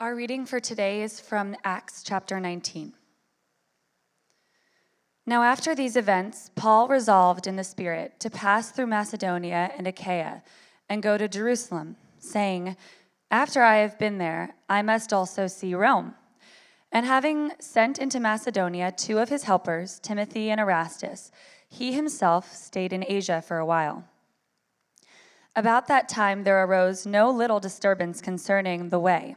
Our reading for today is from Acts chapter 19. Now, after these events, Paul resolved in the Spirit to pass through Macedonia and Achaia and go to Jerusalem, saying, After I have been there, I must also see Rome. And having sent into Macedonia two of his helpers, Timothy and Erastus, he himself stayed in Asia for a while. About that time there arose no little disturbance concerning the way.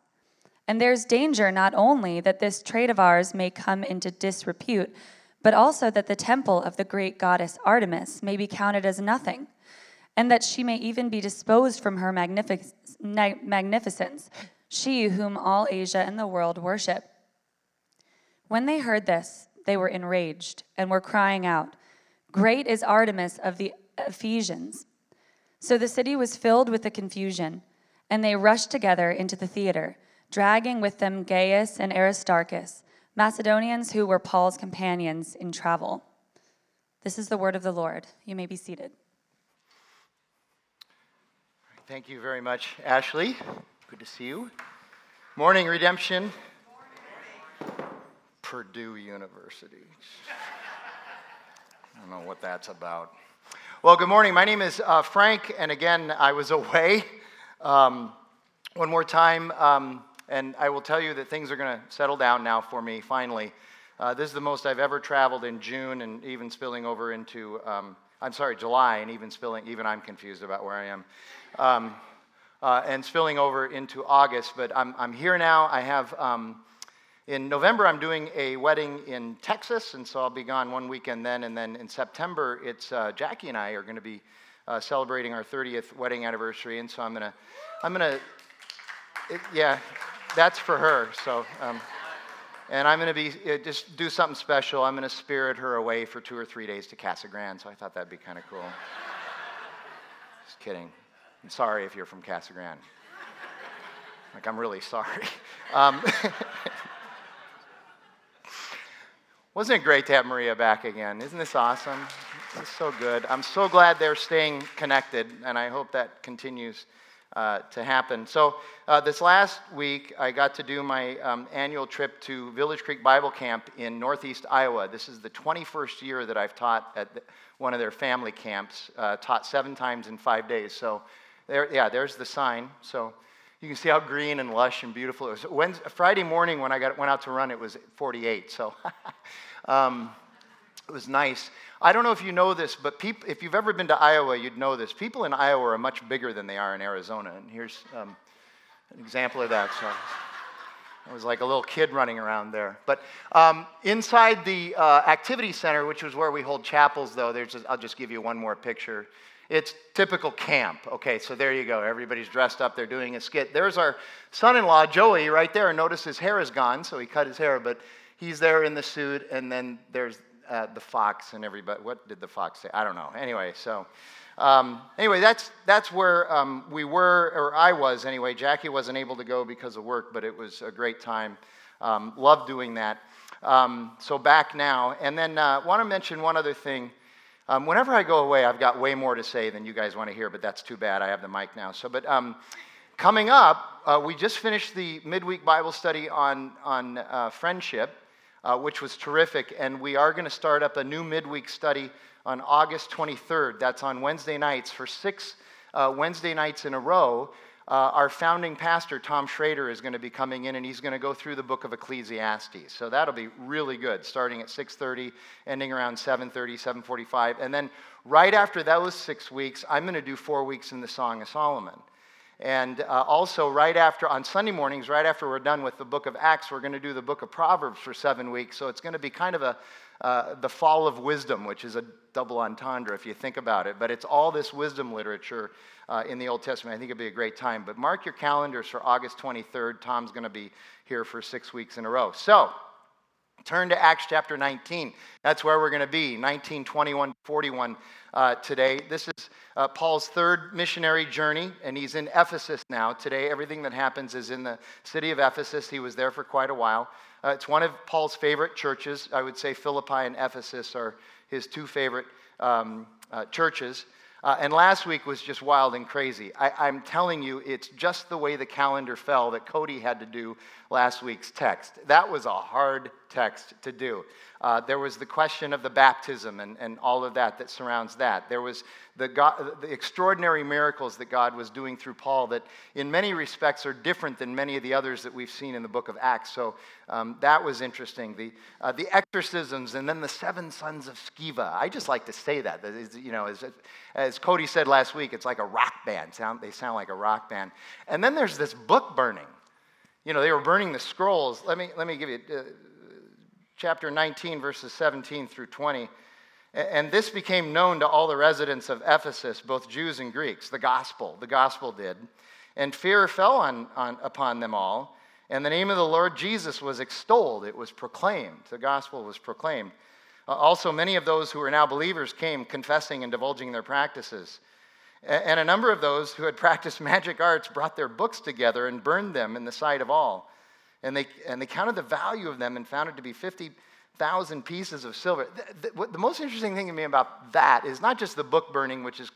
And there's danger not only that this trade of ours may come into disrepute, but also that the temple of the great goddess Artemis may be counted as nothing, and that she may even be disposed from her magnific- magnificence she whom all Asia and the world worship. When they heard this, they were enraged and were crying out, Great is Artemis of the Ephesians. So the city was filled with the confusion, and they rushed together into the theater, dragging with them Gaius and Aristarchus, Macedonians who were Paul's companions in travel. This is the word of the Lord. You may be seated. Thank you very much, Ashley. Good to see you. Morning, Redemption. Morning. Purdue University. I don't know what that's about. Well, good morning. My name is uh, Frank, and again, I was away. Um, one more time, um, and I will tell you that things are going to settle down now for me, finally. Uh, this is the most I've ever traveled in June and even spilling over into, um, I'm sorry, July, and even spilling, even I'm confused about where I am. Um, uh, and spilling over into August. But I'm, I'm here now. I have, um, in November, I'm doing a wedding in Texas, and so I'll be gone one weekend then. And then in September, it's uh, Jackie and I are going to be uh, celebrating our 30th wedding anniversary. And so I'm going to, I'm going to, yeah, that's for her. So, um, and I'm going to be uh, just do something special. I'm going to spirit her away for two or three days to Casa Grande. So I thought that'd be kind of cool. just kidding. I'm sorry if you're from Casa Grande. like, I'm really sorry. Um, wasn't it great to have Maria back again? Isn't this awesome? This is so good. I'm so glad they're staying connected, and I hope that continues uh, to happen. So, uh, this last week, I got to do my um, annual trip to Village Creek Bible Camp in Northeast Iowa. This is the 21st year that I've taught at the, one of their family camps, uh, taught seven times in five days. So, there, yeah, there's the sign. So you can see how green and lush and beautiful it was. Wednesday, Friday morning when I got, went out to run, it was 48. So um, it was nice. I don't know if you know this, but peop- if you've ever been to Iowa, you'd know this. People in Iowa are much bigger than they are in Arizona. And here's um, an example of that. So I was like a little kid running around there. But um, inside the uh, activity center, which was where we hold chapels, though, there's I'll just give you one more picture. It's typical camp. Okay, so there you go. Everybody's dressed up. They're doing a skit. There's our son in law, Joey, right there. Notice his hair is gone, so he cut his hair, but he's there in the suit. And then there's uh, the fox and everybody. What did the fox say? I don't know. Anyway, so. Um, anyway, that's, that's where um, we were, or I was anyway. Jackie wasn't able to go because of work, but it was a great time. Um, loved doing that. Um, so back now. And then uh, want to mention one other thing. Um, whenever I go away, I've got way more to say than you guys want to hear, but that's too bad. I have the mic now. So, but um, coming up, uh, we just finished the midweek Bible study on, on uh, friendship, uh, which was terrific, and we are going to start up a new midweek study on August 23rd. That's on Wednesday nights for six uh, Wednesday nights in a row uh, our founding pastor, Tom Schrader, is going to be coming in and he's going to go through the book of Ecclesiastes. So that'll be really good, starting at 6.30, ending around 7.30, 7.45. And then right after those six weeks, I'm going to do four weeks in the Song of Solomon. And uh, also, right after, on Sunday mornings, right after we're done with the book of Acts, we're going to do the book of Proverbs for seven weeks. So it's going to be kind of a, uh, the fall of wisdom, which is a double entendre if you think about it. But it's all this wisdom literature uh, in the Old Testament. I think it'd be a great time. But mark your calendars for August 23rd. Tom's going to be here for six weeks in a row. So, Turn to Acts chapter 19. That's where we're going to be, 19, 21, 41 uh, today. This is uh, Paul's third missionary journey, and he's in Ephesus now. Today, everything that happens is in the city of Ephesus. He was there for quite a while. Uh, it's one of Paul's favorite churches. I would say Philippi and Ephesus are his two favorite um, uh, churches. Uh, and last week was just wild and crazy. I, am telling you, it's just the way the calendar fell that Cody had to do last week's text. That was a hard text to do. Uh, there was the question of the baptism and, and all of that that surrounds that. There was the, God, the extraordinary miracles that God was doing through Paul that, in many respects, are different than many of the others that we've seen in the book of Acts. So um, that was interesting. The, uh, the exorcisms and then the seven sons of Sceva. I just like to say that. you know, as, as Cody said last week, it's like a rock band. Sound, they sound like a rock band. And then there's this book burning. You know, they were burning the scrolls. Let me, let me give you. Uh, chapter 19, verses 17 through 20. And this became known to all the residents of Ephesus, both Jews and Greeks, the gospel. The gospel did. And fear fell on, on, upon them all. And the name of the Lord Jesus was extolled, it was proclaimed. The gospel was proclaimed. Also, many of those who were now believers came confessing and divulging their practices. And a number of those who had practiced magic arts brought their books together and burned them in the sight of all. And they, and they counted the value of them and found it to be 50,000 pieces of silver. The, the, what, the most interesting thing to me about that is not just the book burning, which is,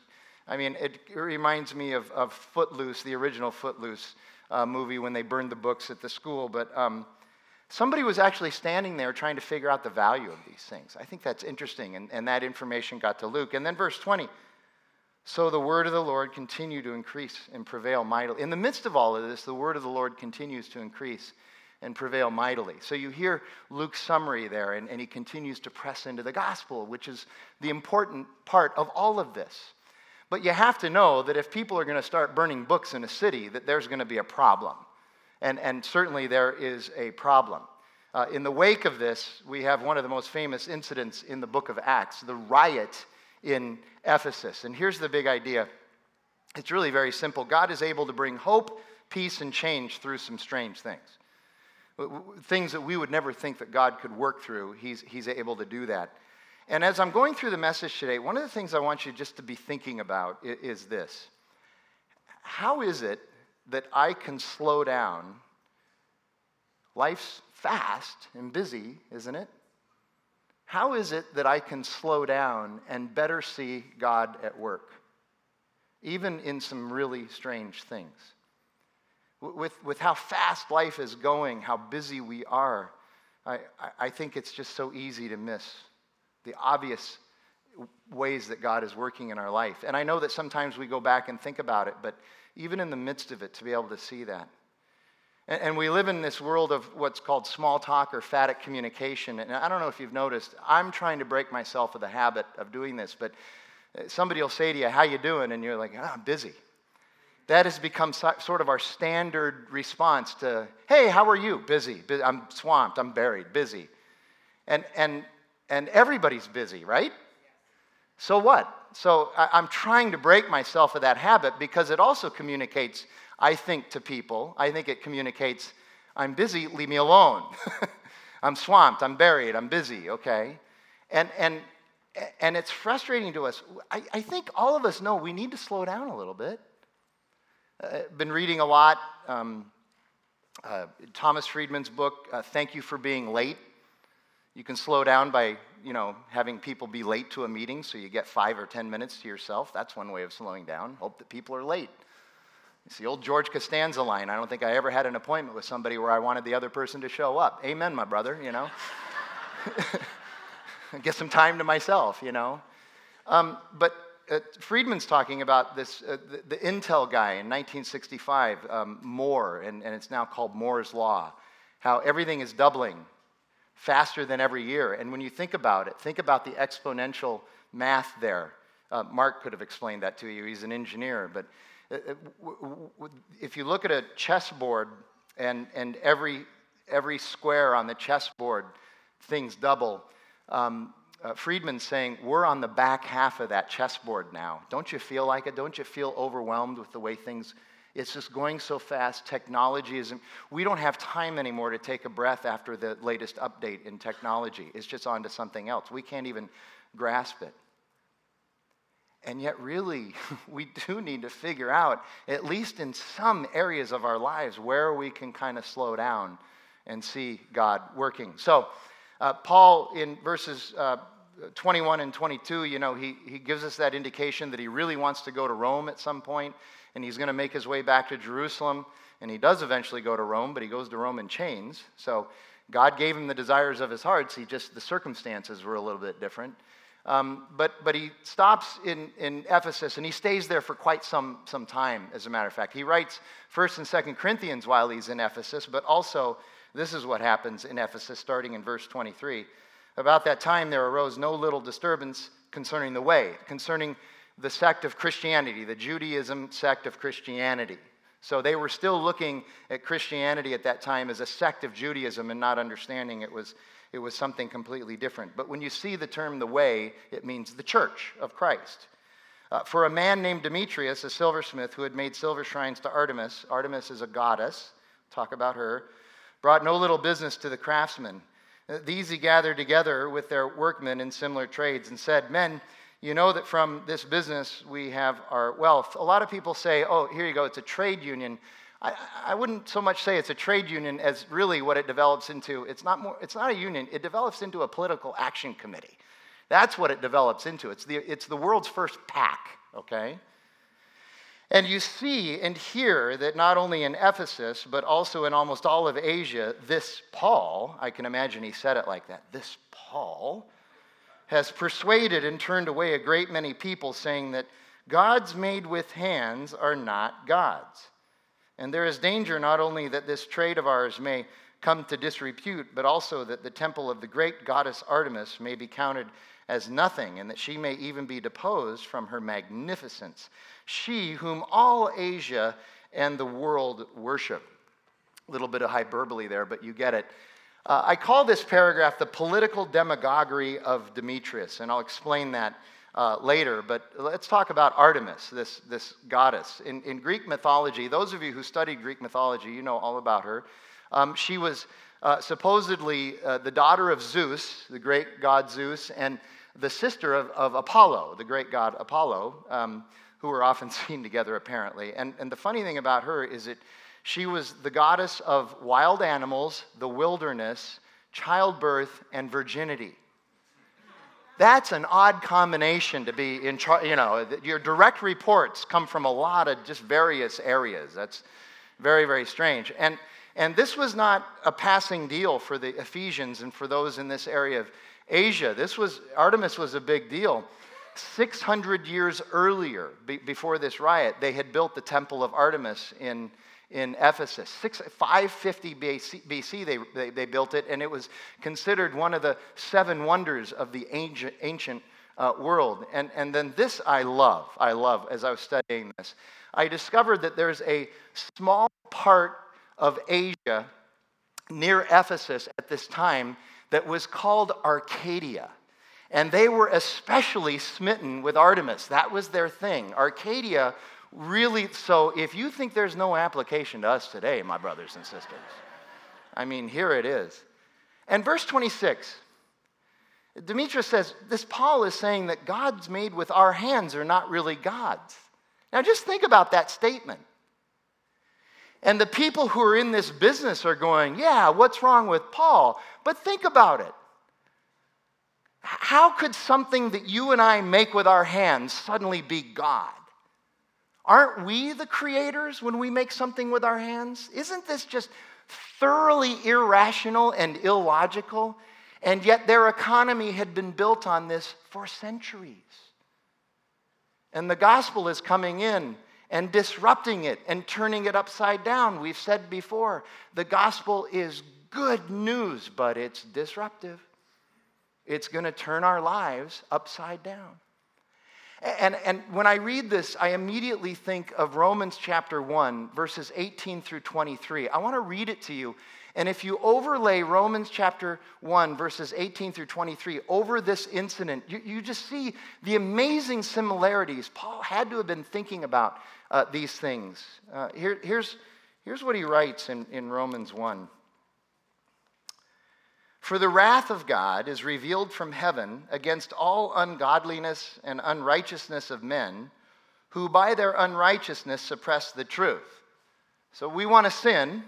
I mean, it, it reminds me of, of Footloose, the original Footloose uh, movie when they burned the books at the school. But um, somebody was actually standing there trying to figure out the value of these things. I think that's interesting. And, and that information got to Luke. And then verse 20. So the word of the Lord continued to increase and prevail mightily. In the midst of all of this, the word of the Lord continues to increase and prevail mightily. So you hear Luke's summary there, and, and he continues to press into the gospel, which is the important part of all of this. But you have to know that if people are going to start burning books in a city, that there's going to be a problem. And, and certainly there is a problem. Uh, in the wake of this, we have one of the most famous incidents in the book of Acts, the riot in Ephesus. And here's the big idea it's really very simple God is able to bring hope, peace, and change through some strange things things that we would never think that God could work through, he's, he's able to do that. And as I'm going through the message today, one of the things I want you just to be thinking about is this How is it that I can slow down? Life's fast and busy, isn't it? How is it that I can slow down and better see God at work, even in some really strange things? With, with how fast life is going, how busy we are, I, I think it's just so easy to miss the obvious ways that God is working in our life. And I know that sometimes we go back and think about it, but even in the midst of it, to be able to see that. And, and we live in this world of what's called small talk or phatic communication. And I don't know if you've noticed, I'm trying to break myself of the habit of doing this, but somebody will say to you, How you doing? And you're like, oh, I'm busy that has become sort of our standard response to, hey, how are you? Busy. I'm swamped. I'm buried. Busy. And, and, and everybody's busy, right? So what? So I'm trying to break myself of that habit because it also communicates, I think, to people. I think it communicates, I'm busy, leave me alone. I'm swamped, I'm buried, I'm busy, okay? And, and, and it's frustrating to us. I, I think all of us know we need to slow down a little bit. Uh, been reading a lot. Um, uh, Thomas Friedman's book, uh, Thank You for Being Late. You can slow down by, you know, having people be late to a meeting so you get five or 10 minutes to yourself. That's one way of slowing down. Hope that people are late. It's the old George Costanza line. I don't think I ever had an appointment with somebody where I wanted the other person to show up. Amen, my brother, you know. Get some time to myself, you know. Um, but uh, Friedman's talking about this, uh, the, the, Intel guy in 1965, um, Moore, and, and it's now called Moore's Law, how everything is doubling faster than every year. And when you think about it, think about the exponential math there. Uh, Mark could have explained that to you. He's an engineer, but Uh, uh, if you look at a chessboard and, and every, every square on the chessboard, things double. Um, uh, Friedman's saying, We're on the back half of that chessboard now. Don't you feel like it? Don't you feel overwhelmed with the way things it's just going so fast. Technology isn't, we don't have time anymore to take a breath after the latest update in technology. It's just on to something else. We can't even grasp it. And yet, really, we do need to figure out, at least in some areas of our lives, where we can kind of slow down and see God working. So, uh, Paul, in verses uh, 21 and 22, you know, he, he gives us that indication that he really wants to go to Rome at some point and he's going to make his way back to Jerusalem. And he does eventually go to Rome, but he goes to Rome in chains. So God gave him the desires of his hearts. He just, the circumstances were a little bit different. Um, but, but he stops in, in Ephesus and he stays there for quite some, some time, as a matter of fact. He writes 1st and 2nd Corinthians while he's in Ephesus, but also this is what happens in Ephesus, starting in verse 23. About that time, there arose no little disturbance concerning the way, concerning the sect of Christianity, the Judaism sect of Christianity. So they were still looking at Christianity at that time as a sect of Judaism and not understanding it was, it was something completely different. But when you see the term the way, it means the church of Christ. Uh, for a man named Demetrius, a silversmith who had made silver shrines to Artemis, Artemis is a goddess, talk about her, brought no little business to the craftsmen. Uh, these he gathered together with their workmen in similar trades and said, Men, you know that from this business we have our wealth. A lot of people say, oh, here you go, it's a trade union. I, I wouldn't so much say it's a trade union as really what it develops into. It's not, more, it's not a union, it develops into a political action committee. That's what it develops into. It's the, it's the world's first PAC, okay? And you see and hear that not only in Ephesus, but also in almost all of Asia, this Paul, I can imagine he said it like that, this Paul has persuaded and turned away a great many people, saying that gods made with hands are not gods. And there is danger not only that this trade of ours may come to disrepute, but also that the temple of the great goddess Artemis may be counted as nothing, and that she may even be deposed from her magnificence. She whom all Asia and the world worship. A little bit of hyperbole there, but you get it. Uh, I call this paragraph the political demagoguery of Demetrius, and I'll explain that uh, later. But let's talk about Artemis, this, this goddess. In, in Greek mythology, those of you who studied Greek mythology, you know all about her. Um, she was uh, supposedly uh, the daughter of Zeus, the great god Zeus, and the sister of, of Apollo, the great god Apollo, um, who were often seen together apparently. And, and the funny thing about her is that she was the goddess of wild animals, the wilderness, childbirth, and virginity. That's an odd combination to be in charge. You know, your direct reports come from a lot of just various areas. That's very, very strange. And, and this was not a passing deal for the Ephesians and for those in this area of Asia. This was, Artemis was a big deal. 600 years earlier, be, before this riot, they had built the temple of Artemis in in Ephesus. Six, 550 BC, BC they, they, they, built it, and it was considered one of the seven wonders of the ancient, ancient uh, world. And, and then this I love, I love as I was studying this. I discovered that there's a small part of Asia near Ephesus at this time that was called Arcadia. And they were especially smitten with Artemis. That was their thing. Arcadia really, so if you think there's no application to us today, my brothers and sisters, I mean, here it is. And verse 26, Demetrius says, this Paul is saying that gods made with our hands are not really gods. Now just think about that statement. And the people who are in this business are going, yeah, what's wrong with Paul? But think about it. How could something that you and I make with our hands suddenly be God? Aren't we the creators when we make something with our hands? Isn't this just thoroughly irrational and illogical? And yet their economy had been built on this for centuries. And the gospel is coming in and disrupting it and turning it upside down. We've said before the gospel is good news, but it's disruptive. It's going to turn our lives upside down. And, and when I read this, I immediately think of Romans chapter 1, verses 18 through 23. I want to read it to you. And if you overlay Romans chapter 1, verses 18 through 23 over this incident, you, you just see the amazing similarities. Paul had to have been thinking about uh, these things. Uh, here, here's, here's what he writes in, in Romans 1. For the wrath of God is revealed from heaven against all ungodliness and unrighteousness of men who by their unrighteousness suppress the truth. So we want to sin,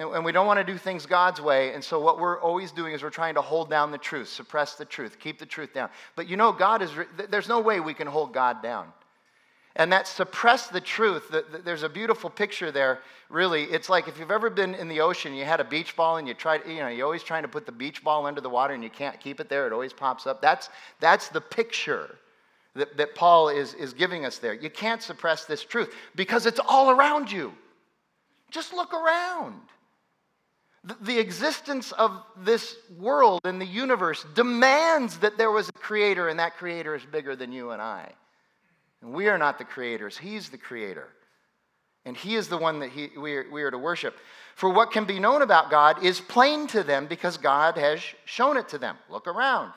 and we don't want to do things God's way. And so what we're always doing is we're trying to hold down the truth, suppress the truth, keep the truth down. But you know, God is, there's no way we can hold God down. And that suppress the truth, there's a beautiful picture there, really. It's like if you've ever been in the ocean, you had a beach ball and you tried, you know, you're always trying to put the beach ball under the water and you can't keep it there, it always pops up. That's, that's the picture that, that Paul is, is giving us there. You can't suppress this truth because it's all around you. Just look around. The, existence of this world and the universe demands that there was a creator, and that creator is bigger than you and I. And we are not the creators, He's the creator. And He is the one that he, we, are, we are to worship. For what can be known about God is plain to them because God has shown it to them. Look around.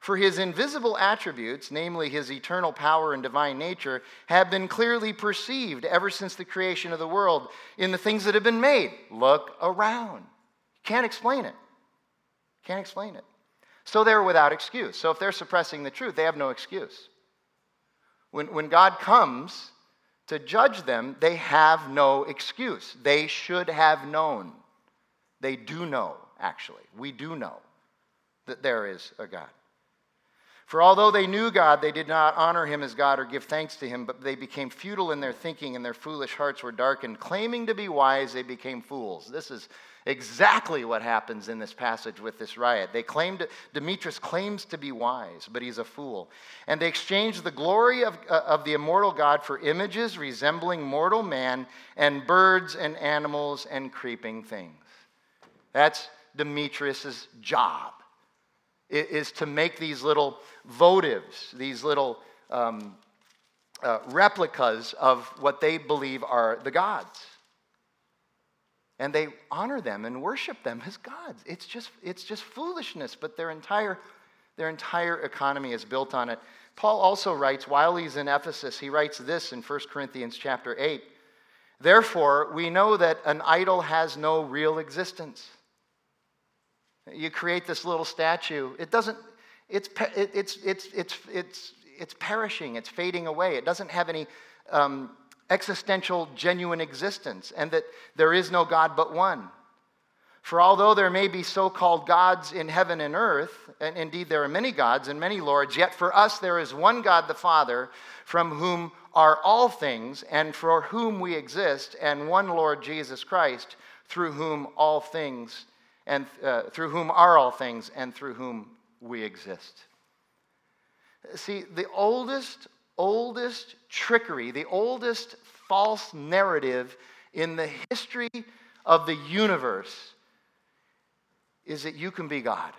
For his invisible attributes, namely his eternal power and divine nature, have been clearly perceived ever since the creation of the world in the things that have been made. Look around. Can't explain it. Can't explain it. So they're without excuse. So if they're suppressing the truth, they have no excuse. When, when God comes to judge them, they have no excuse. They should have known. They do know, actually. We do know that there is a God. For although they knew God, they did not honor him as God or give thanks to him, but they became futile in their thinking and their foolish hearts were darkened. Claiming to be wise, they became fools. This is exactly what happens in this passage with this riot. They claimed, Demetrius claims to be wise, but he's a fool. And they exchanged the glory of, uh, of the immortal God for images resembling mortal man and birds and animals and creeping things. That's Demetrius's job, is to make these little votives, these little um, uh, replicas of what they believe are the gods and they honor them and worship them as gods. It's just, it's just foolishness, but their entire, their entire economy is built on it. Paul also writes, while he's in Ephesus, he writes this in 1 Corinthians chapter 8. Therefore, we know that an idol has no real existence. You create this little statue, it doesn't, it's, it's, it's, it's, it's, it's perishing, it's fading away. It doesn't have any um, existential, genuine existence, and that there is no God but one. For although there may be so called gods in heaven and earth, and indeed there are many gods and many lords, yet for us there is one God the Father, from whom are all things, and for whom we exist, and one Lord Jesus Christ, through whom all things, and uh, through whom are all things, and through whom we exist. See, the oldest oldest trickery, the oldest false narrative in the history of the universe is that you can be God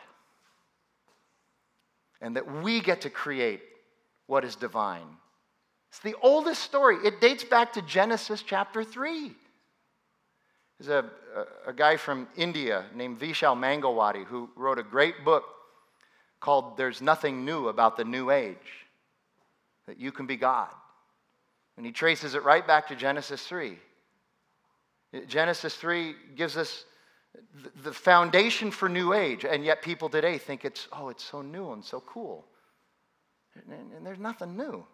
and that we get to create what is divine. It's the oldest story. It dates back to Genesis chapter 3. There's a, a, guy from India named Vishal Mangalwadi who wrote a great book called There's Nothing New About the New Age that you can be God. And he traces it right back to Genesis 3. Genesis 3 gives us the foundation for New Age, and yet people today think it's, oh, it's so new and so cool. And there's nothing new.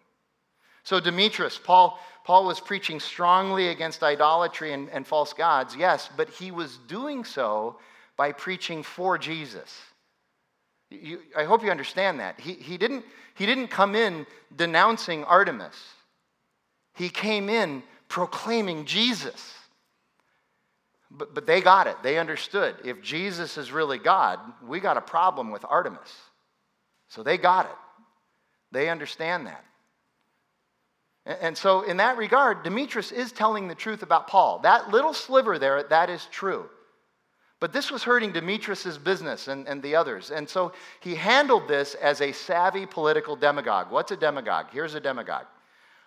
So, Demetrius, Paul, Paul was preaching strongly against idolatry and, and false gods, yes, but he was doing so by preaching for Jesus. You, I hope you understand that. He, he, didn't, he didn't come in denouncing Artemis, he came in proclaiming Jesus. But, but they got it. They understood. If Jesus is really God, we got a problem with Artemis. So they got it. They understand that. And, so, in that regard, Demetrius is telling the truth about Paul. That little sliver there, that is true. But this was hurting Demetrius' business and, and the others. And so he handled this as a savvy political demagogue. What's a demagogue? Here's a demagogue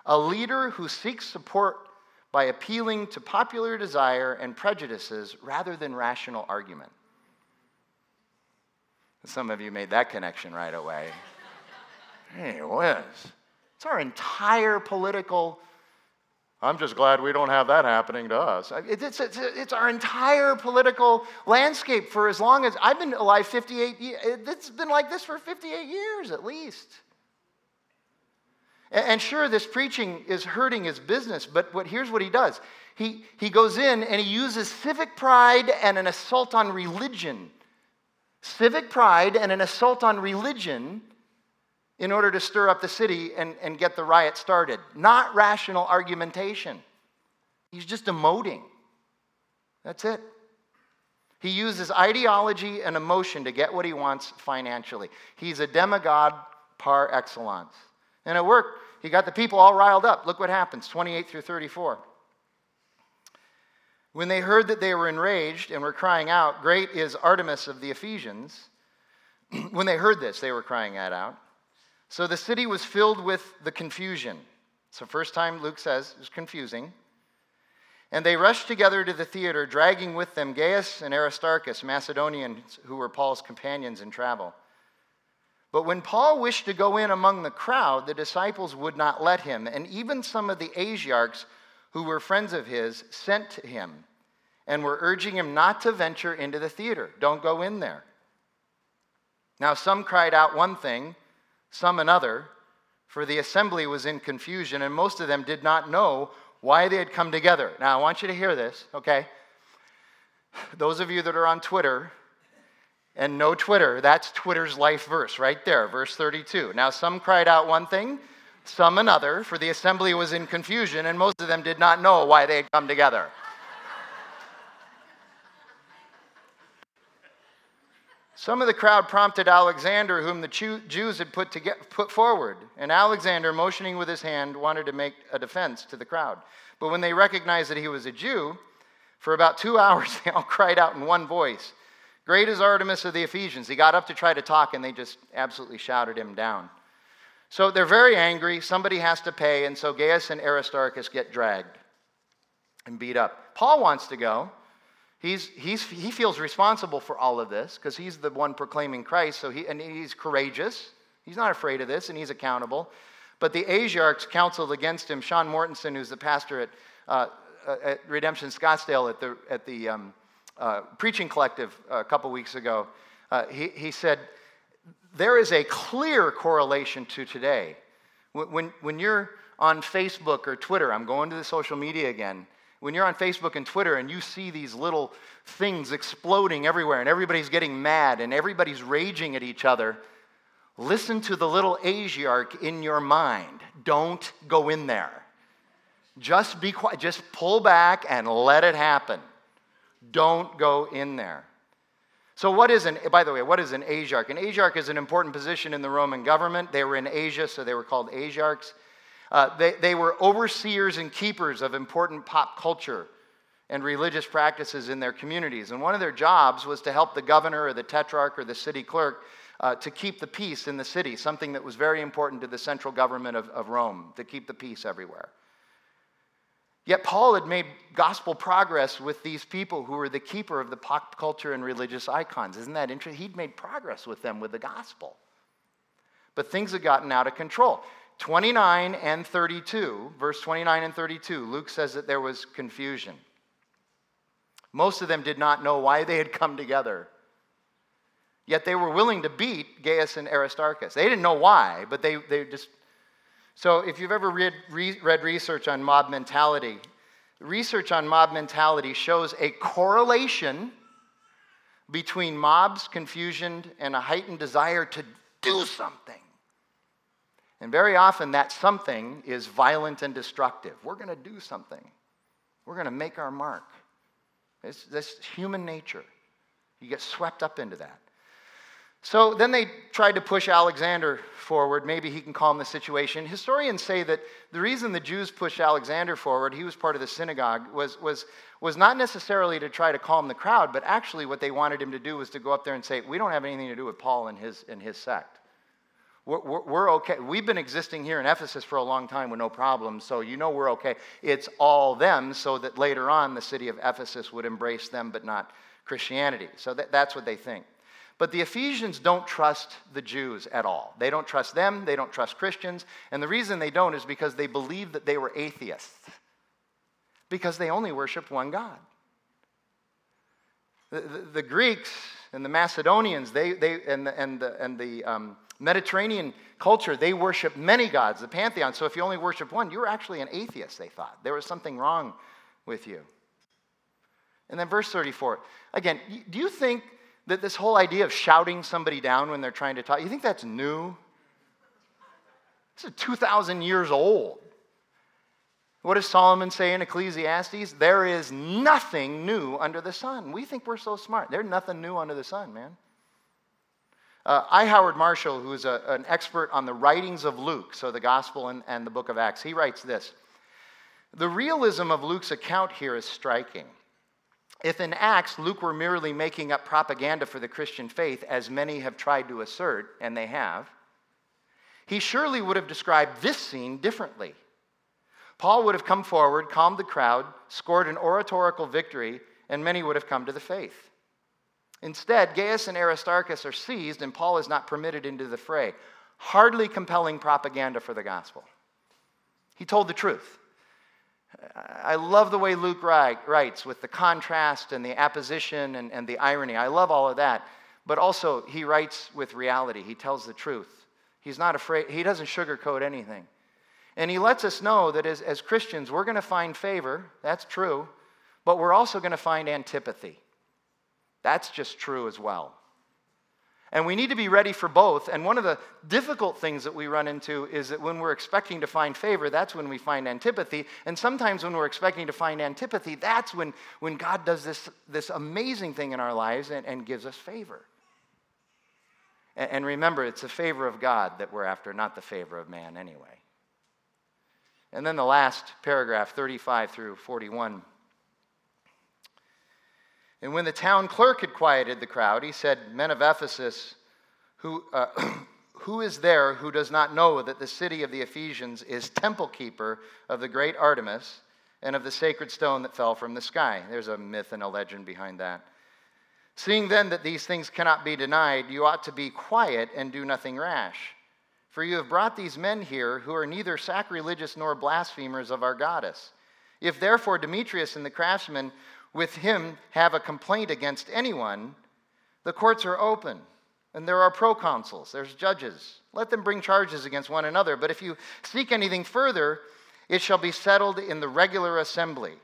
a leader who seeks support by appealing to popular desire and prejudices rather than rational argument. Some of you made that connection right away. hey, Liz, it's our entire political I'm just glad we don't have that happening to us. It's, it's, it's, our entire political landscape for as long as I've been alive 58 years. It's been like this for 58 years at least. And sure, this preaching is hurting his business, but what, here's what he does he, he goes in and he uses civic pride and an assault on religion. Civic pride and an assault on religion in order to stir up the city and, and get the riot started, not rational argumentation. He's just emoting. That's it. He uses ideology and emotion to get what he wants financially. He's a demagogue par excellence. And it worked. He got the people all riled up. Look what happens 28 through 34. When they heard that they were enraged and were crying out, Great is Artemis of the Ephesians, when they heard this, they were crying that out. So the city was filled with the confusion. It's the first time Luke says it was confusing. And they rushed together to the theater, dragging with them Gaius and Aristarchus, Macedonians who were Paul's companions in travel. But when Paul wished to go in among the crowd, the disciples would not let him, and even some of the Asiarchs who were friends of his sent to him and were urging him not to venture into the theater. Don't go in there. Now, some cried out one thing some another, for the assembly was in confusion, and most of them did not know why they had come together. Now, I want you to hear this, okay? Those of you that are on Twitter and know Twitter, that's Twitter's life verse right there, verse 32. Now, some cried out one thing, some another, for the assembly was in confusion, and most of them did not know why they had come together. Some of the crowd prompted Alexander, whom the Jews had put, to get, put forward. And Alexander, motioning with his hand, wanted to make a defense to the crowd. But when they recognized that he was a Jew, for about two hours they all cried out in one voice, Great is Artemis of the Ephesians. He got up to try to talk, and they just absolutely shouted him down. So they're very angry. Somebody has to pay, and so Gaius and Aristarchus get dragged and beat up. Paul wants to go. He's, he's, he feels responsible for all of this because he's the one proclaiming Christ, so he, and he's courageous. He's not afraid of this, and he's accountable. But the Asiarchs counseled against him. Sean Mortensen, who's the pastor at, uh, at Redemption Scottsdale at the, at the um, uh, preaching collective a couple weeks ago, uh, he, he said, There is a clear correlation to today. When, when, when you're on Facebook or Twitter, I'm going to the social media again, when you're on Facebook and Twitter and you see these little things exploding everywhere and everybody's getting mad and everybody's raging at each other, listen to the little Asiarch in your mind. Don't go in there. Just be quiet. Just pull back and let it happen. Don't go in there. So, what is an, by the way, what is an Asiarch? An Asiarch is an important position in the Roman government. They were in Asia, so they were called Asiarchs. Uh, they, they were overseers and keepers of important pop culture and religious practices in their communities. And one of their jobs was to help the governor or the tetrarch or the city clerk uh, to keep the peace in the city, something that was very important to the central government of, of Rome, to keep the peace everywhere. Yet Paul had made gospel progress with these people who were the keeper of the pop culture and religious icons. Isn't that interesting? He'd made progress with them with the gospel. But things had gotten out of control. 29 and 32, verse 29 and 32, Luke says that there was confusion. Most of them did not know why they had come together. Yet they were willing to beat Gaius and Aristarchus. They didn't know why, but they, they just. So, if you've ever read, read research on mob mentality, research on mob mentality shows a correlation between mobs, confusion, and a heightened desire to do something. And very often that something is violent and destructive. We're going to do something, we're going to make our mark. It's this human nature. You get swept up into that. So then they tried to push Alexander forward. Maybe he can calm the situation. Historians say that the reason the Jews pushed Alexander forward, he was part of the synagogue, was, was, was not necessarily to try to calm the crowd, but actually what they wanted him to do was to go up there and say, We don't have anything to do with Paul and his, and his sect. We're, we're, okay. We've been existing here in Ephesus for a long time with no problems, so you know we're okay. It's all them, so that later on the city of Ephesus would embrace them, but not Christianity. So that, that's what they think. But the Ephesians don't trust the Jews at all. They don't trust them, they don't trust Christians. And the reason they don't is because they believe that they were atheists, because they only worshiped one God. The, the, the Greeks and the Macedonians, they, they, and the, and the, and the um, Mediterranean culture, they worship many gods, the pantheon. So if you only worship one, you're actually an atheist, they thought. There was something wrong with you. And then verse 34. Again, do you think that this whole idea of shouting somebody down when they're trying to talk, you think that's new? This is 2,000 years old. What does Solomon say in Ecclesiastes? There is nothing new under the sun. We think we're so smart. There's nothing new under the sun, man. Uh, I. Howard Marshall, who is a, an expert on the writings of Luke, so the Gospel and, and the book of Acts, he writes this The realism of Luke's account here is striking. If in Acts Luke were merely making up propaganda for the Christian faith, as many have tried to assert, and they have, he surely would have described this scene differently. Paul would have come forward, calmed the crowd, scored an oratorical victory, and many would have come to the faith. Instead, Gaius and Aristarchus are seized, and Paul is not permitted into the fray. Hardly compelling propaganda for the gospel. He told the truth. I love the way Luke writes with the contrast and the apposition and, and the irony. I love all of that. But also, he writes with reality. He tells the truth. He's not afraid, he doesn't sugarcoat anything. And he lets us know that as, as Christians, we're going to find favor. That's true. But we're also going to find antipathy. That's just true as well. And we need to be ready for both. And one of the difficult things that we run into is that when we're expecting to find favor, that's when we find antipathy. And sometimes when we're expecting to find antipathy, that's when, when God does this, this amazing thing in our lives and, and gives us favor. And, and remember, it's the favor of God that we're after, not the favor of man anyway. And then the last paragraph, 35 through 41. And when the town clerk had quieted the crowd, he said, Men of Ephesus, who, uh, who is there who does not know that the city of the Ephesians is temple keeper of the great Artemis and of the sacred stone that fell from the sky? There's a myth and a legend behind that. Seeing then that these things cannot be denied, you ought to be quiet and do nothing rash. For you have brought these men here who are neither sacrilegious nor blasphemers of our goddess. If therefore Demetrius and the craftsmen with him have a complaint against anyone, the courts are open and there are proconsuls, there's judges. Let them bring charges against one another. But if you seek anything further, it shall be settled in the regular assembly.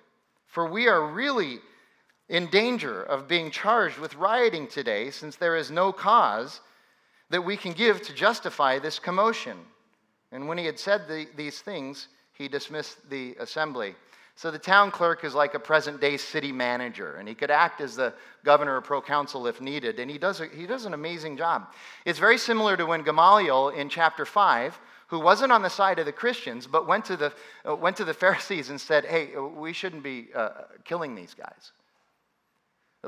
For we are really in danger of being charged with rioting today, since there is no cause that we can give to justify this commotion. And when he had said the, these things, he dismissed the assembly. So the town clerk is like a present day city manager, and he could act as the governor or proconsul if needed, and he does, a, he does an amazing job. It's very similar to when Gamaliel in chapter 5, who wasn't on the side of the Christians, but went to the, uh, went to the Pharisees and said, Hey, we shouldn't be uh, killing these guys.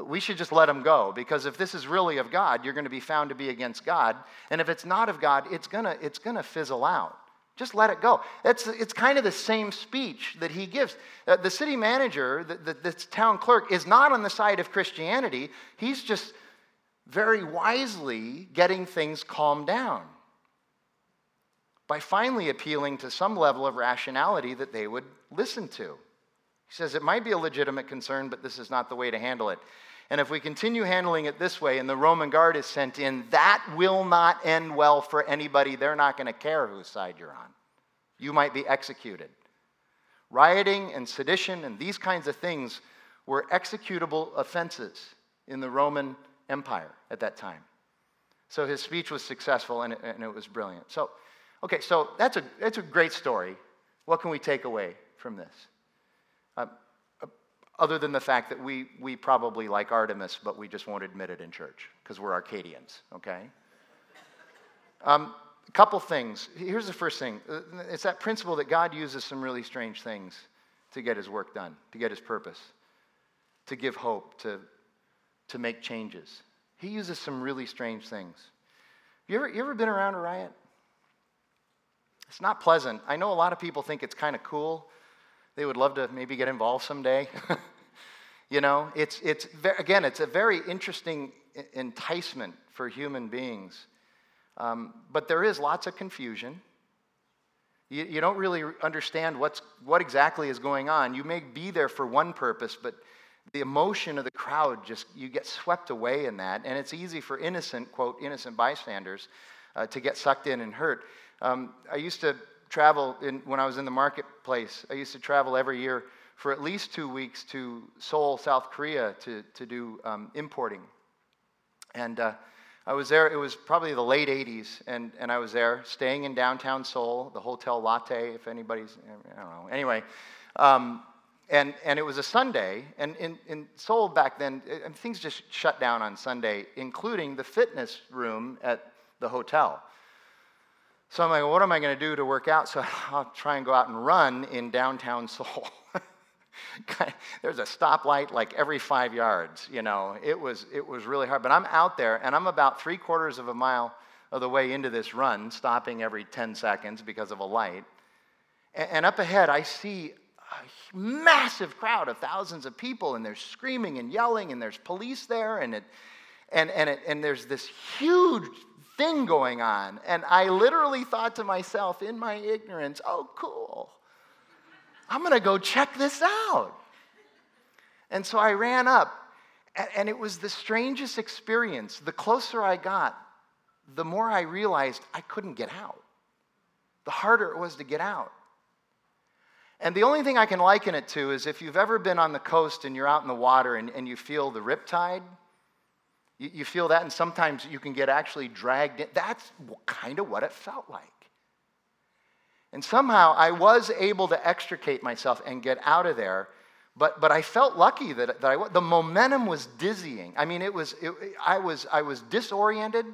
We should just let them go because if this is really of God, you're going to be found to be against God. And if it's not of God, it's going to, it's going to fizzle out. Just let it go. It's, it's kind of the same speech that he gives. Uh, the city manager, the, the, the town clerk, is not on the side of Christianity. He's just very wisely getting things calmed down by finally appealing to some level of rationality that they would listen to. He says it might be a legitimate concern, but this is not the way to handle it. And if we continue handling it this way and the Roman guard is sent in, that will not end well for anybody. They're not going to care whose side you're on. You might be executed. Rioting and sedition and these kinds of things were executable offenses in the Roman Empire at that time. So his speech was successful and it, and it was brilliant. So, okay, so that's a, that's a great story. What can we take away from this? Um, other than the fact that we, we probably like Artemis, but we just won't admit it in church because we're Arcadians, okay? Um, a couple things. Here's the first thing uh, it's that principle that God uses some really strange things to get his work done, to get his purpose, to give hope, to, to make changes. He uses some really strange things. You ever, you ever been around a riot? It's not pleasant. I know a lot of people think it's kind of cool. They would love to maybe get involved someday. you know, it's, it's, again, it's a very interesting enticement for human beings. Um, but there is lots of confusion. You, you don't really understand what's, what exactly is going on. You may be there for one purpose, but the emotion of the crowd just, you get swept away in that. And it's easy for innocent, quote, innocent bystanders uh, to get sucked in and hurt. Um, I used to travel in, when I was in the marketplace. I used to travel every year for at least two weeks to Seoul, South Korea, to, to do um, importing. And uh, I was there, it was probably the late 80s, and, and I was there staying in downtown Seoul, the Hotel Lotte, if anybody's, I don't know. Anyway, um, and, and it was a Sunday, and in, in Seoul back then, it, things just shut down on Sunday, including the fitness room at the hotel. So I'm like, what am I going to do to work out? So I'll try and go out and run in downtown Seoul. There's a stoplight like every five yards, you know. It was, it was really hard. But I'm out there, and I'm about three quarters of a mile of the way into this run, stopping every 10 seconds because of a light. And, and up ahead, I see a massive crowd of thousands of people, and they're screaming and yelling, and there's police there, and, it, and, and, it, and there's this huge thing going on. And I literally thought to myself, in my ignorance, oh, cool. I'm going to go check this out. And so I ran up, and it was the strangest experience. The closer I got, the more I realized I couldn't get out, the harder it was to get out. And the only thing I can liken it to is if you've ever been on the coast and you're out in the water and, and you feel the riptide, you, you feel that, and sometimes you can get actually dragged in. That's kind of what it felt like. And somehow I was able to extricate myself and get out of there. But, but I felt lucky that, that I, the momentum was dizzying. I mean, it was, it, I, was, I was disoriented.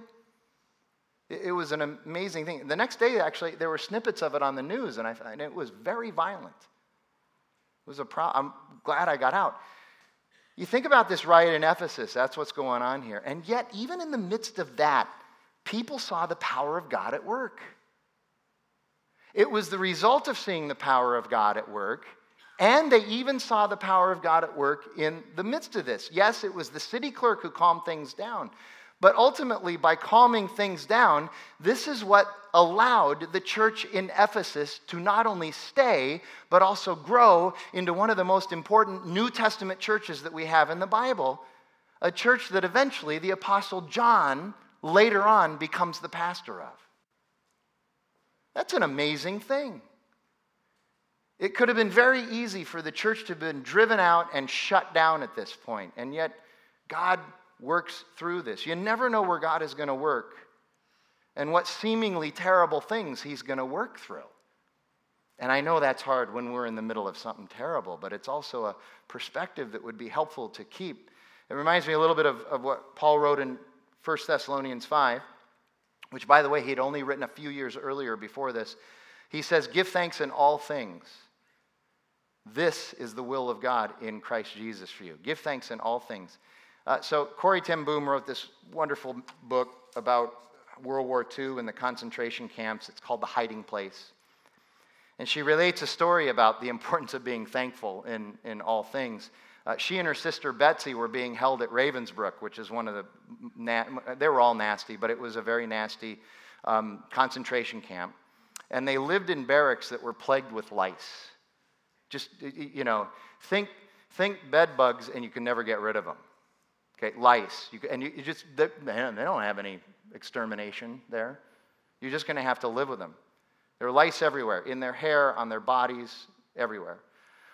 It, it, was an amazing thing. The next day, actually, there were snippets of it on the news, and, I, and it was very violent. It was a pro- I'm glad I got out. You think about this riot in Ephesus, that's what's going on here. And yet, even in the midst of that, people saw the power of God at work. It was the result of seeing the power of God at work, and they even saw the power of God at work in the midst of this. Yes, it was the city clerk who calmed things down, but ultimately, by calming things down, this is what allowed the church in Ephesus to not only stay, but also grow into one of the most important New Testament churches that we have in the Bible. A church that eventually the Apostle John later on becomes the pastor of. That's an amazing thing. It could have been very easy for the church to have been driven out and shut down at this point, and yet God works through this. You never know where God is going to work and what seemingly terrible things He's going to work through. And I know that's hard when we're in the middle of something terrible, but it's also a perspective that would be helpful to keep. It reminds me a little bit of, of what Paul wrote in 1 Thessalonians 5, which, by the way, he had only written a few years earlier before this. He says, Give thanks in all things. This is the will of God in Christ Jesus for you. Give thanks in all things. Uh, so Corrie ten Boom wrote this wonderful book about World War II and the concentration camps. It's called The Hiding Place. And she relates a story about the importance of being thankful in, in all things. Uh, she and her sister Betsy were being held at Ravensbrück, which is one of the, na- they were all nasty, but it was a very nasty um, concentration camp. And they lived in barracks that were plagued with lice. Just, you know, think, think bed bugs and you can never get rid of them. Okay, lice. You, and you, you just, they, man, they don't have any extermination there. You're just going to have to live with them. There are lice everywhere, in their hair, on their bodies, everywhere.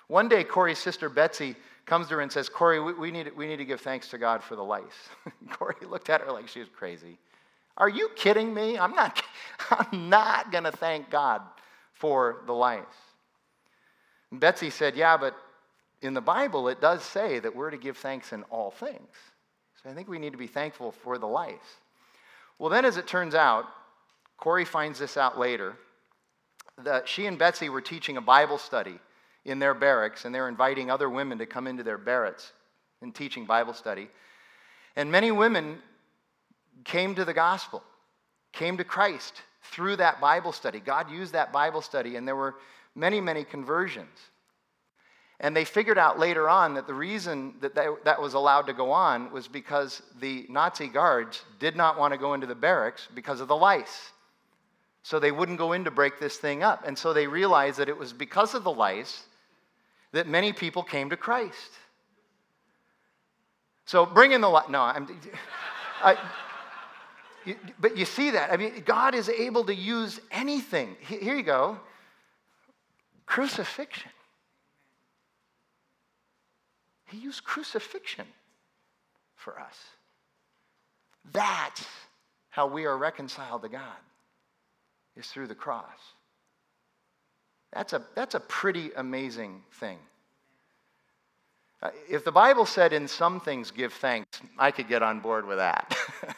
One day, Corrie's sister Betsy comes to her and says, Corrie, we, we, need, we need to give thanks to God for the lice. Corrie looked at her like she was crazy. Are you kidding me? I'm not, I'm not going to thank God for the lice. And Betsy said, Yeah, but in the Bible, it does say that we're to give thanks in all things. I think we need to be thankful for the lice. Well, then, as it turns out, Corrie finds this out later. That she and Betsy were teaching a Bible study in their barracks, and they were inviting other women to come into their barracks and teaching Bible study. And many women came to the gospel, came to Christ through that Bible study. God used that Bible study, and there were many, many conversions. And they figured out later on that the reason that they, that was allowed to go on was because the Nazi guards did not want to go into the barracks because of the lice. So they wouldn't go in to break this thing up. And so they realized that it was because of the lice that many people came to Christ. So bring in the light. No, I'm. I, you, but you see that. I mean, God is able to use anything. Here you go crucifixion. He used crucifixion for us. That's how we are reconciled to God, is through the cross. That's a, that's a pretty amazing thing. Uh, if the Bible said in some things give thanks, I could get on board with that.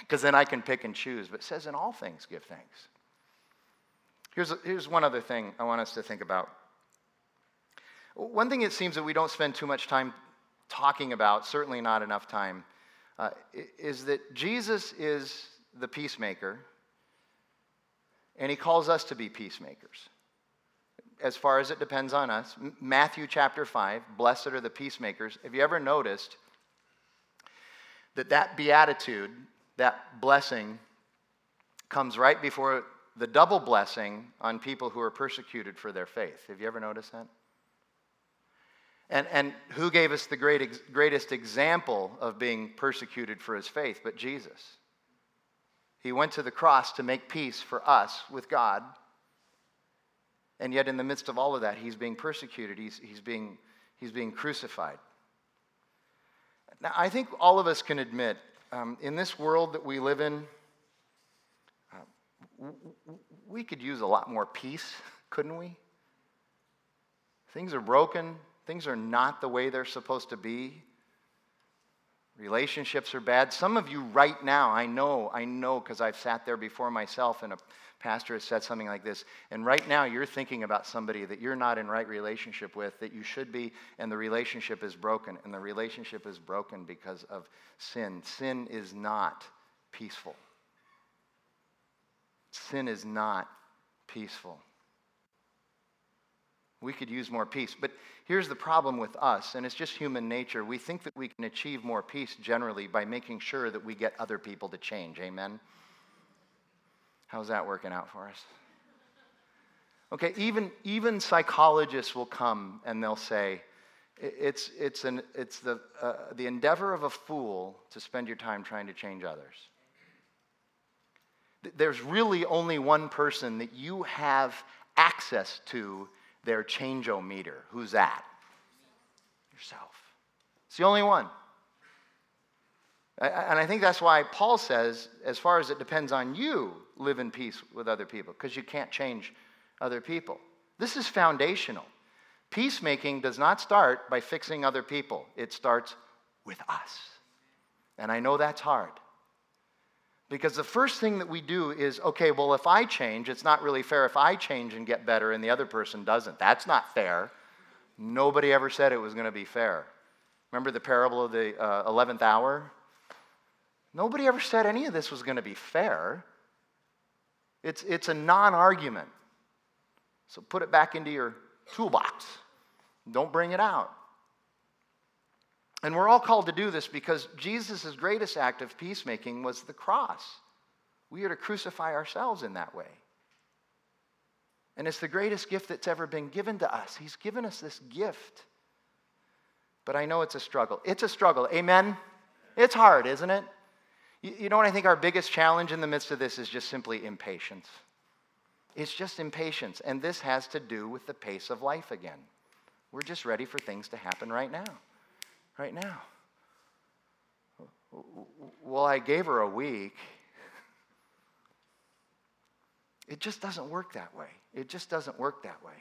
Because then I can pick and choose. But it says in all things give thanks. Here's, here's one other thing I want us to think about. One thing it seems that we don't spend too much time talking about, certainly not enough time, uh, is that Jesus is the peacemaker, and he calls us to be peacemakers. As far as it depends on us, Matthew chapter 5, blessed are the peacemakers. Have you ever noticed that that beatitude, that blessing, comes right before the double blessing on people who are persecuted for their faith? Have you ever noticed that? And, and who gave us the great, greatest example of being persecuted for his faith but Jesus? He went to the cross to make peace for us with God. And yet, in the midst of all of that, he's being persecuted, he's, he's, being, he's being crucified. Now, I think all of us can admit um, in this world that we live in, uh, we could use a lot more peace, couldn't we? Things are broken, Things are not the way they're supposed to be. Relationships are bad. Some of you right now, I know, I know because I've sat there before myself and a pastor has said something like this. And right now you're thinking about somebody that you're not in right relationship with, that you should be, and the relationship is broken. And the relationship is broken because of sin. Sin is not peaceful. Sin is not peaceful. We could use more peace. But here's the problem with us, and it's just human nature. We think that we can achieve more peace generally by making sure that we get other people to change. Amen? How's that working out for us? Okay, even, even psychologists will come and they'll say, it's, it's, an, it's the, uh, the endeavor of a fool to spend your time trying to change others. There's really only one person that you have access to their changeometer. Who's that? Yourself. It's the only one. And I think that's why Paul says, as far as it depends on you, live in peace with other people, because you can't change other people. This is foundational. Peacemaking does not start by fixing other people, it starts with us. And I know that's hard. Because the first thing that we do is okay, well, if I change, it's not really fair if I change and get better and the other person doesn't. That's not fair. Nobody ever said it was going to be fair. Remember the parable of the uh, 11th hour? Nobody ever said any of this was going to be fair. It's, it's a non argument. So put it back into your toolbox. Don't bring it out. And we're all called to do this because Jesus' greatest act of peacemaking was the cross. We are to crucify ourselves in that way. And it's the greatest gift that's ever been given to us. He's given us this gift. But I know it's a struggle. It's a struggle. Amen? It's hard, isn't it? You, know what I think our biggest challenge in the midst of this is just simply impatience. It's just impatience. And this has to do with the pace of life again. We're just ready for things to happen right now right now. Well, I gave her a week. It just doesn't work that way. It just doesn't work that way.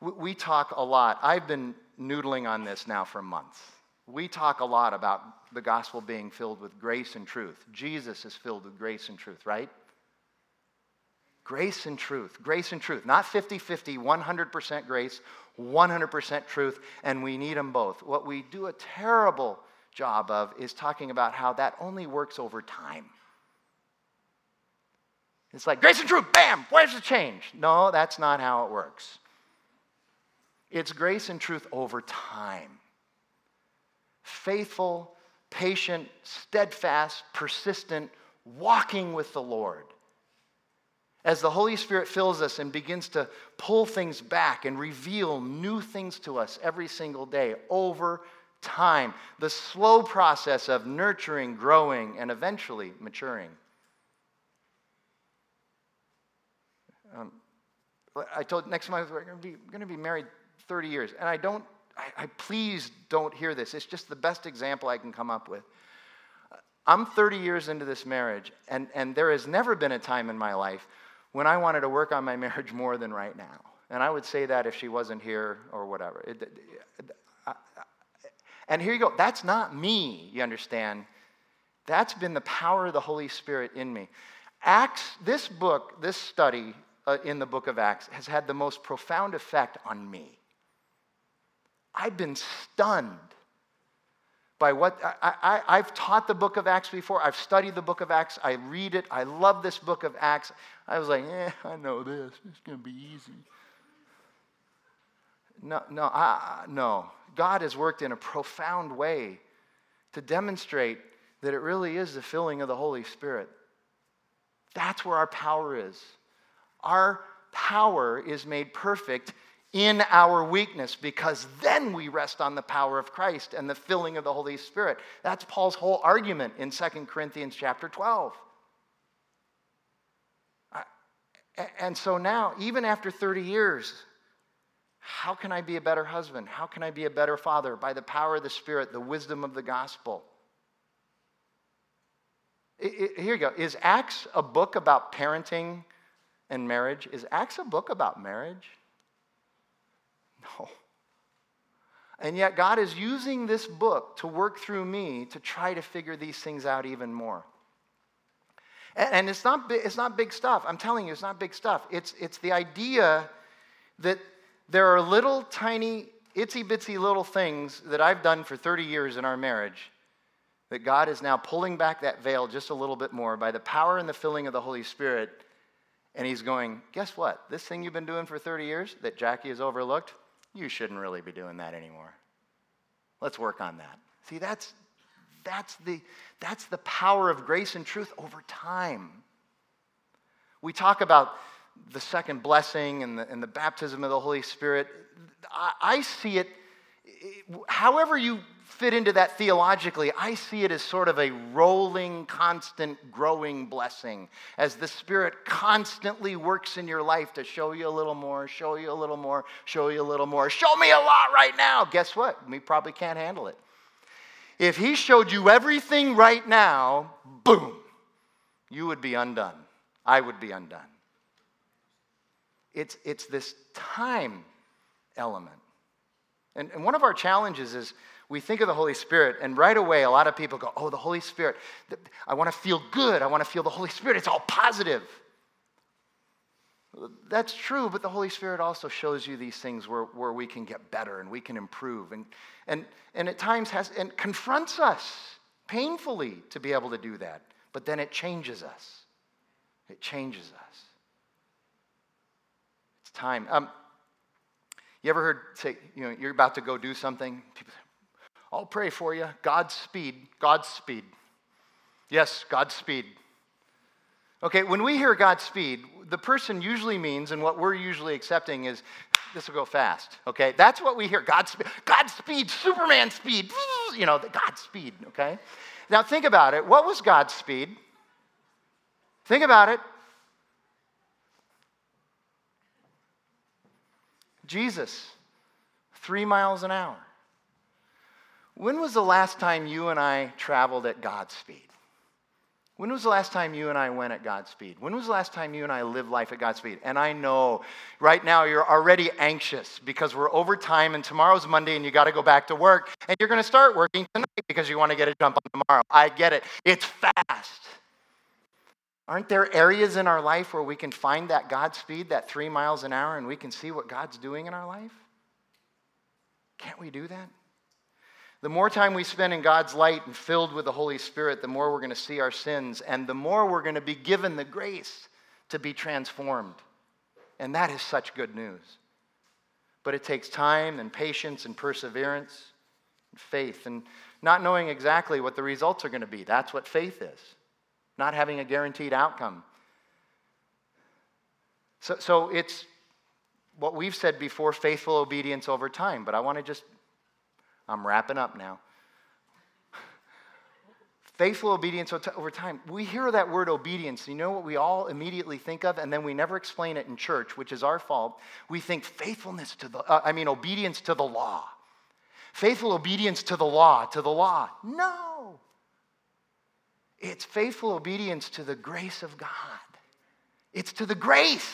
we talk a lot. I've been noodling on this now for months. We talk a lot about the gospel being filled with grace and truth. Jesus is filled with grace and truth, right? Grace and truth, grace and truth. Not 50 50, 100% grace, 100% truth, and we need them both. What we do a terrible job of is talking about how that only works over time. It's like grace and truth, bam, where's the change? No, that's not how it works. It's grace and truth over time. Faithful, patient, steadfast, persistent, walking with the Lord. As the Holy Spirit fills us and begins to pull things back and reveal new things to us every single day over time, the slow process of nurturing, growing, and eventually maturing. Um, I told next month we're going to be, going to be married 30 years, and I don't. I, I please don't hear this. It's just the best example I can come up with. I'm 30 years into this marriage, and, and there has never been a time in my life when I wanted to work on my marriage more than right now. And I would say that if she wasn't here or whatever. It, I, and here you go. That's not me, you understand. That's been the power of the Holy Spirit in me. Acts, this book, this study uh, in the book of Acts has had the most profound effect on me. I've been stunned by what I, I, have taught the book of Acts before. I've studied the book of Acts. I read it. I love this book of Acts. I was like, eh, I know this. It's going to be easy. No, no, I, no. God has worked in a profound way to demonstrate that it really is the filling of the Holy Spirit. That's where our power is. Our power is made perfect in our weakness because then we rest on the power of Christ and the filling of the Holy Spirit. That's Paul's whole argument in 2 Corinthians chapter 12. And so now, even after 30 years, how can I be a better husband? How can I be a better father? By the power of the Spirit, the wisdom of the gospel. Here you go. Is Acts a book about parenting and marriage? Is Acts a book about marriage? No. And yet, God is using this book to work through me to try to figure these things out even more. And, it's, not, it's not big stuff. I'm telling you, it's not big stuff. It's, it's the idea that there are little tiny, itsy bitsy little things that I've done for 30 years in our marriage that God is now pulling back that veil just a little bit more by the power and the filling of the Holy Spirit. And He's going, Guess what? This thing you've been doing for 30 years that Jackie has overlooked, you shouldn't really be doing that anymore. Let's work on that. See, that's, that's, the, that's the power of grace and truth over time. We talk about the second blessing and the, and the baptism of the Holy Spirit. I, I see it, however you fit into that theologically, I see it as sort of a rolling, constant, growing blessing as the Spirit constantly works in your life to show you a little more, show you a little more, show you a little more, show me a lot right now. Guess what? We probably can't handle it. If He showed you everything right now, boom, you would be undone. I would be undone. It's, it's this time element. And, and one of our challenges is we think of the Holy Spirit, and right away, a lot of people go, Oh, the Holy Spirit. I want to feel good. I want to feel the Holy Spirit. It's all positive. That's true, but the Holy Spirit also shows you these things where, where we can get better and we can improve, and, and, and at times has and confronts us painfully to be able to do that. But then it changes us. It changes us. It's time. Um, you ever heard say, you know, you're about to go do something? People I'll pray for you. Godspeed. Godspeed. Yes, Godspeed. Okay, when we hear Godspeed, the person usually means, and what we're usually accepting is, this will go fast. Okay, that's what we hear. Godspeed, Godspeed, Superman speed. You know, Godspeed. Okay. Now think about it. What was Godspeed? Think about it. Jesus, three miles an hour. When was the last time you and I traveled at God's speed? When was the last time you and I went at God's speed? When was the last time you and I lived life at God's speed? And I know right now you're already anxious because we're over time and tomorrow's Monday and you got to go back to work and you're going to start working tonight because you want to get a jump on tomorrow. I get it. It's fast. Aren't there areas in our life where we can find that God speed, that three miles an hour, and we can see what God's doing in our life? Can't we do that? The more time we spend in God's light and filled with the Holy Spirit, the more we're going to see our sins, and the more we're going to be given the grace to be transformed. And that is such good news. But it takes time and patience and perseverance and faith and not knowing exactly what the results are going to be. That's what faith is, not having a guaranteed outcome. So, so it's what we've said before faithful obedience over time, but I want to just I'm wrapping up now. Faithful obedience over time. We hear that word obedience. You know what we all immediately think of, and then we never explain it in church, which is our fault. We think faithfulness to the, uh, I mean, obedience to the law. Faithful obedience to the law, to the law. No. It's faithful obedience to the grace of God. It's to the grace.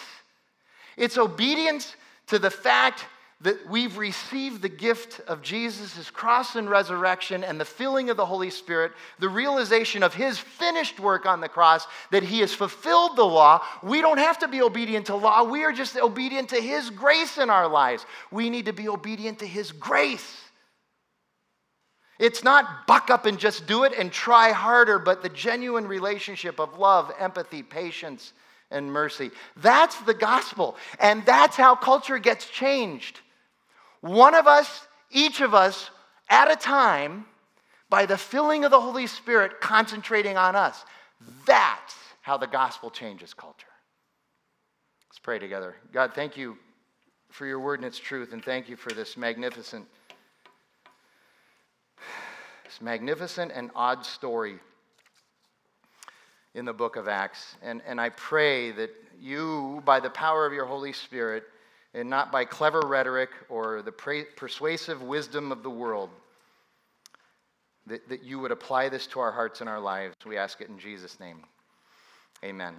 It's obedience to the fact that we've received the gift of Jesus' cross and resurrection and the filling of the Holy Spirit, the realization of his finished work on the cross, that he has fulfilled the law. We don't have to be obedient to law. We are just obedient to his grace in our lives. We need to be obedient to his grace. It's not buck up and just do it and try harder, but the genuine relationship of love, empathy, patience, and mercy. That's the gospel. And that's how culture gets changed one of us, each of us, at a time, by the filling of the Holy Spirit concentrating on us. That's how the gospel changes culture. Let's pray together. God, thank you for your word and its truth, and thank you for this magnificent, this magnificent and odd story in the book of Acts. And, and I pray that you, by the power of your Holy Spirit, and not by clever rhetoric or the persuasive wisdom of the world. That, that you would apply this to our hearts and our lives. We ask it in Jesus' name. Amen.